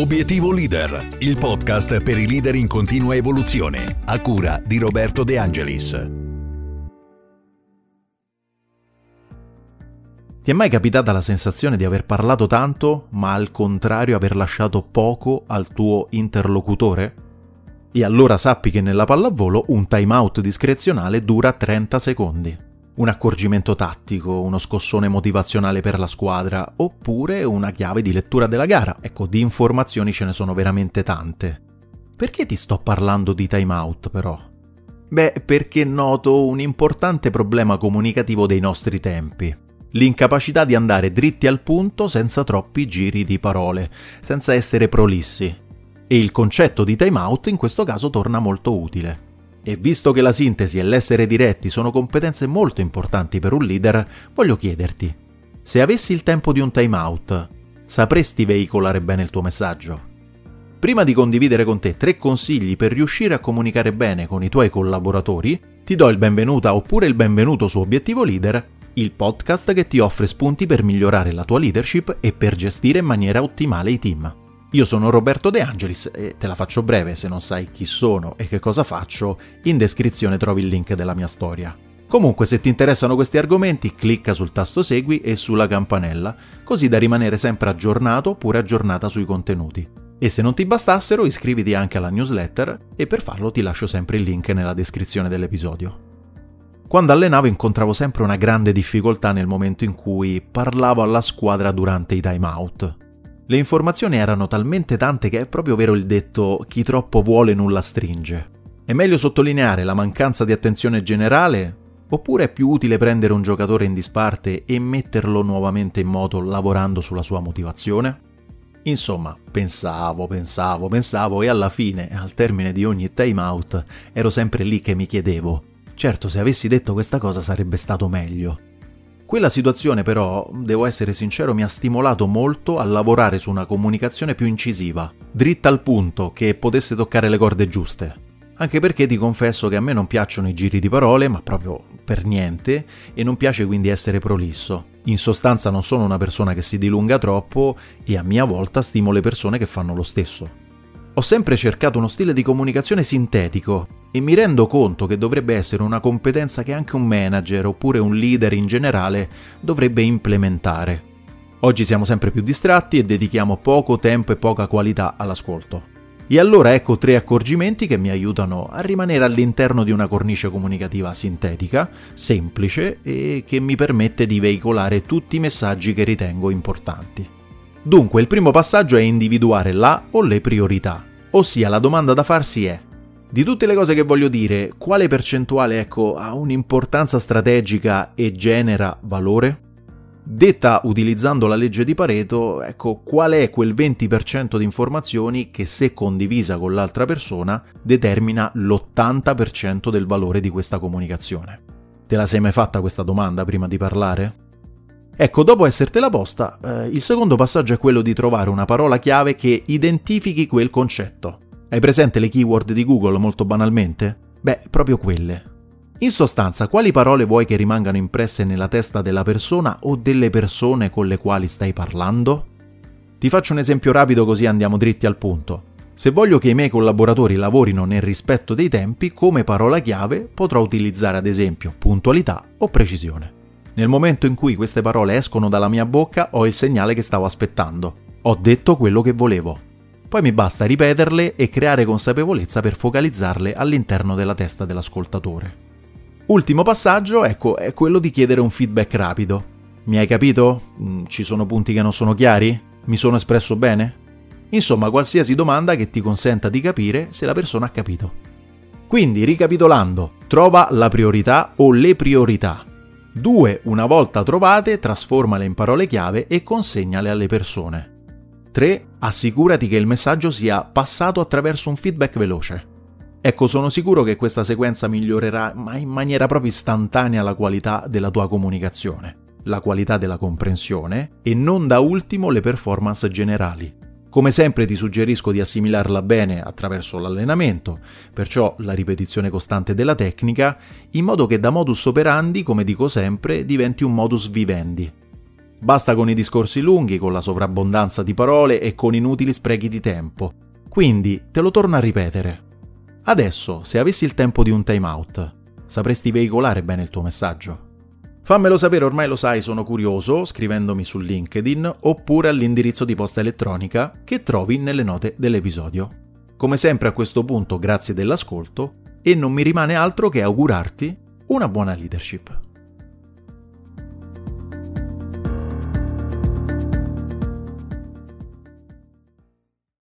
Obiettivo Leader, il podcast per i leader in continua evoluzione, a cura di Roberto De Angelis. Ti è mai capitata la sensazione di aver parlato tanto, ma al contrario aver lasciato poco al tuo interlocutore? E allora sappi che nella pallavolo un timeout discrezionale dura 30 secondi un accorgimento tattico, uno scossone motivazionale per la squadra, oppure una chiave di lettura della gara. Ecco, di informazioni ce ne sono veramente tante. Perché ti sto parlando di timeout però? Beh, perché noto un importante problema comunicativo dei nostri tempi. L'incapacità di andare dritti al punto senza troppi giri di parole, senza essere prolissi. E il concetto di timeout in questo caso torna molto utile. E visto che la sintesi e l'essere diretti sono competenze molto importanti per un leader, voglio chiederti, se avessi il tempo di un time out, sapresti veicolare bene il tuo messaggio? Prima di condividere con te tre consigli per riuscire a comunicare bene con i tuoi collaboratori, ti do il benvenuto oppure il benvenuto su Obiettivo Leader, il podcast che ti offre spunti per migliorare la tua leadership e per gestire in maniera ottimale i team. Io sono Roberto De Angelis e te la faccio breve se non sai chi sono e che cosa faccio, in descrizione trovi il link della mia storia. Comunque se ti interessano questi argomenti clicca sul tasto segui e sulla campanella, così da rimanere sempre aggiornato oppure aggiornata sui contenuti. E se non ti bastassero iscriviti anche alla newsletter e per farlo ti lascio sempre il link nella descrizione dell'episodio. Quando allenavo incontravo sempre una grande difficoltà nel momento in cui parlavo alla squadra durante i time out. Le informazioni erano talmente tante che è proprio vero il detto chi troppo vuole nulla stringe. È meglio sottolineare la mancanza di attenzione generale oppure è più utile prendere un giocatore in disparte e metterlo nuovamente in moto lavorando sulla sua motivazione? Insomma, pensavo, pensavo, pensavo e alla fine, al termine di ogni time out, ero sempre lì che mi chiedevo, certo se avessi detto questa cosa sarebbe stato meglio. Quella situazione però, devo essere sincero, mi ha stimolato molto a lavorare su una comunicazione più incisiva, dritta al punto, che potesse toccare le corde giuste. Anche perché ti confesso che a me non piacciono i giri di parole, ma proprio per niente, e non piace quindi essere prolisso. In sostanza non sono una persona che si dilunga troppo e a mia volta stimo le persone che fanno lo stesso. Ho sempre cercato uno stile di comunicazione sintetico e mi rendo conto che dovrebbe essere una competenza che anche un manager oppure un leader in generale dovrebbe implementare. Oggi siamo sempre più distratti e dedichiamo poco tempo e poca qualità all'ascolto. E allora ecco tre accorgimenti che mi aiutano a rimanere all'interno di una cornice comunicativa sintetica, semplice e che mi permette di veicolare tutti i messaggi che ritengo importanti. Dunque il primo passaggio è individuare la o le priorità, ossia la domanda da farsi è di tutte le cose che voglio dire, quale percentuale ecco, ha un'importanza strategica e genera valore? Detta utilizzando la legge di Pareto, ecco, qual è quel 20% di informazioni che se condivisa con l'altra persona determina l'80% del valore di questa comunicazione? Te la sei mai fatta questa domanda prima di parlare? Ecco, dopo essertela posta, eh, il secondo passaggio è quello di trovare una parola chiave che identifichi quel concetto. Hai presente le keyword di Google molto banalmente? Beh, proprio quelle. In sostanza, quali parole vuoi che rimangano impresse nella testa della persona o delle persone con le quali stai parlando? Ti faccio un esempio rapido così andiamo dritti al punto. Se voglio che i miei collaboratori lavorino nel rispetto dei tempi, come parola chiave potrò utilizzare ad esempio puntualità o precisione. Nel momento in cui queste parole escono dalla mia bocca ho il segnale che stavo aspettando. Ho detto quello che volevo. Poi mi basta ripeterle e creare consapevolezza per focalizzarle all'interno della testa dell'ascoltatore. Ultimo passaggio, ecco, è quello di chiedere un feedback rapido. Mi hai capito? Mm, ci sono punti che non sono chiari? Mi sono espresso bene? Insomma, qualsiasi domanda che ti consenta di capire se la persona ha capito. Quindi, ricapitolando, trova la priorità o le priorità 2. Una volta trovate, trasformale in parole chiave e consegnale alle persone. 3. Assicurati che il messaggio sia passato attraverso un feedback veloce. Ecco, sono sicuro che questa sequenza migliorerà, ma in maniera proprio istantanea, la qualità della tua comunicazione, la qualità della comprensione e non da ultimo le performance generali. Come sempre ti suggerisco di assimilarla bene attraverso l'allenamento, perciò la ripetizione costante della tecnica, in modo che da modus operandi, come dico sempre, diventi un modus vivendi. Basta con i discorsi lunghi, con la sovrabbondanza di parole e con inutili sprechi di tempo. Quindi te lo torno a ripetere. Adesso, se avessi il tempo di un time out, sapresti veicolare bene il tuo messaggio? Fammelo sapere, ormai lo sai, sono curioso, scrivendomi su LinkedIn oppure all'indirizzo di posta elettronica che trovi nelle note dell'episodio. Come sempre a questo punto grazie dell'ascolto e non mi rimane altro che augurarti una buona leadership.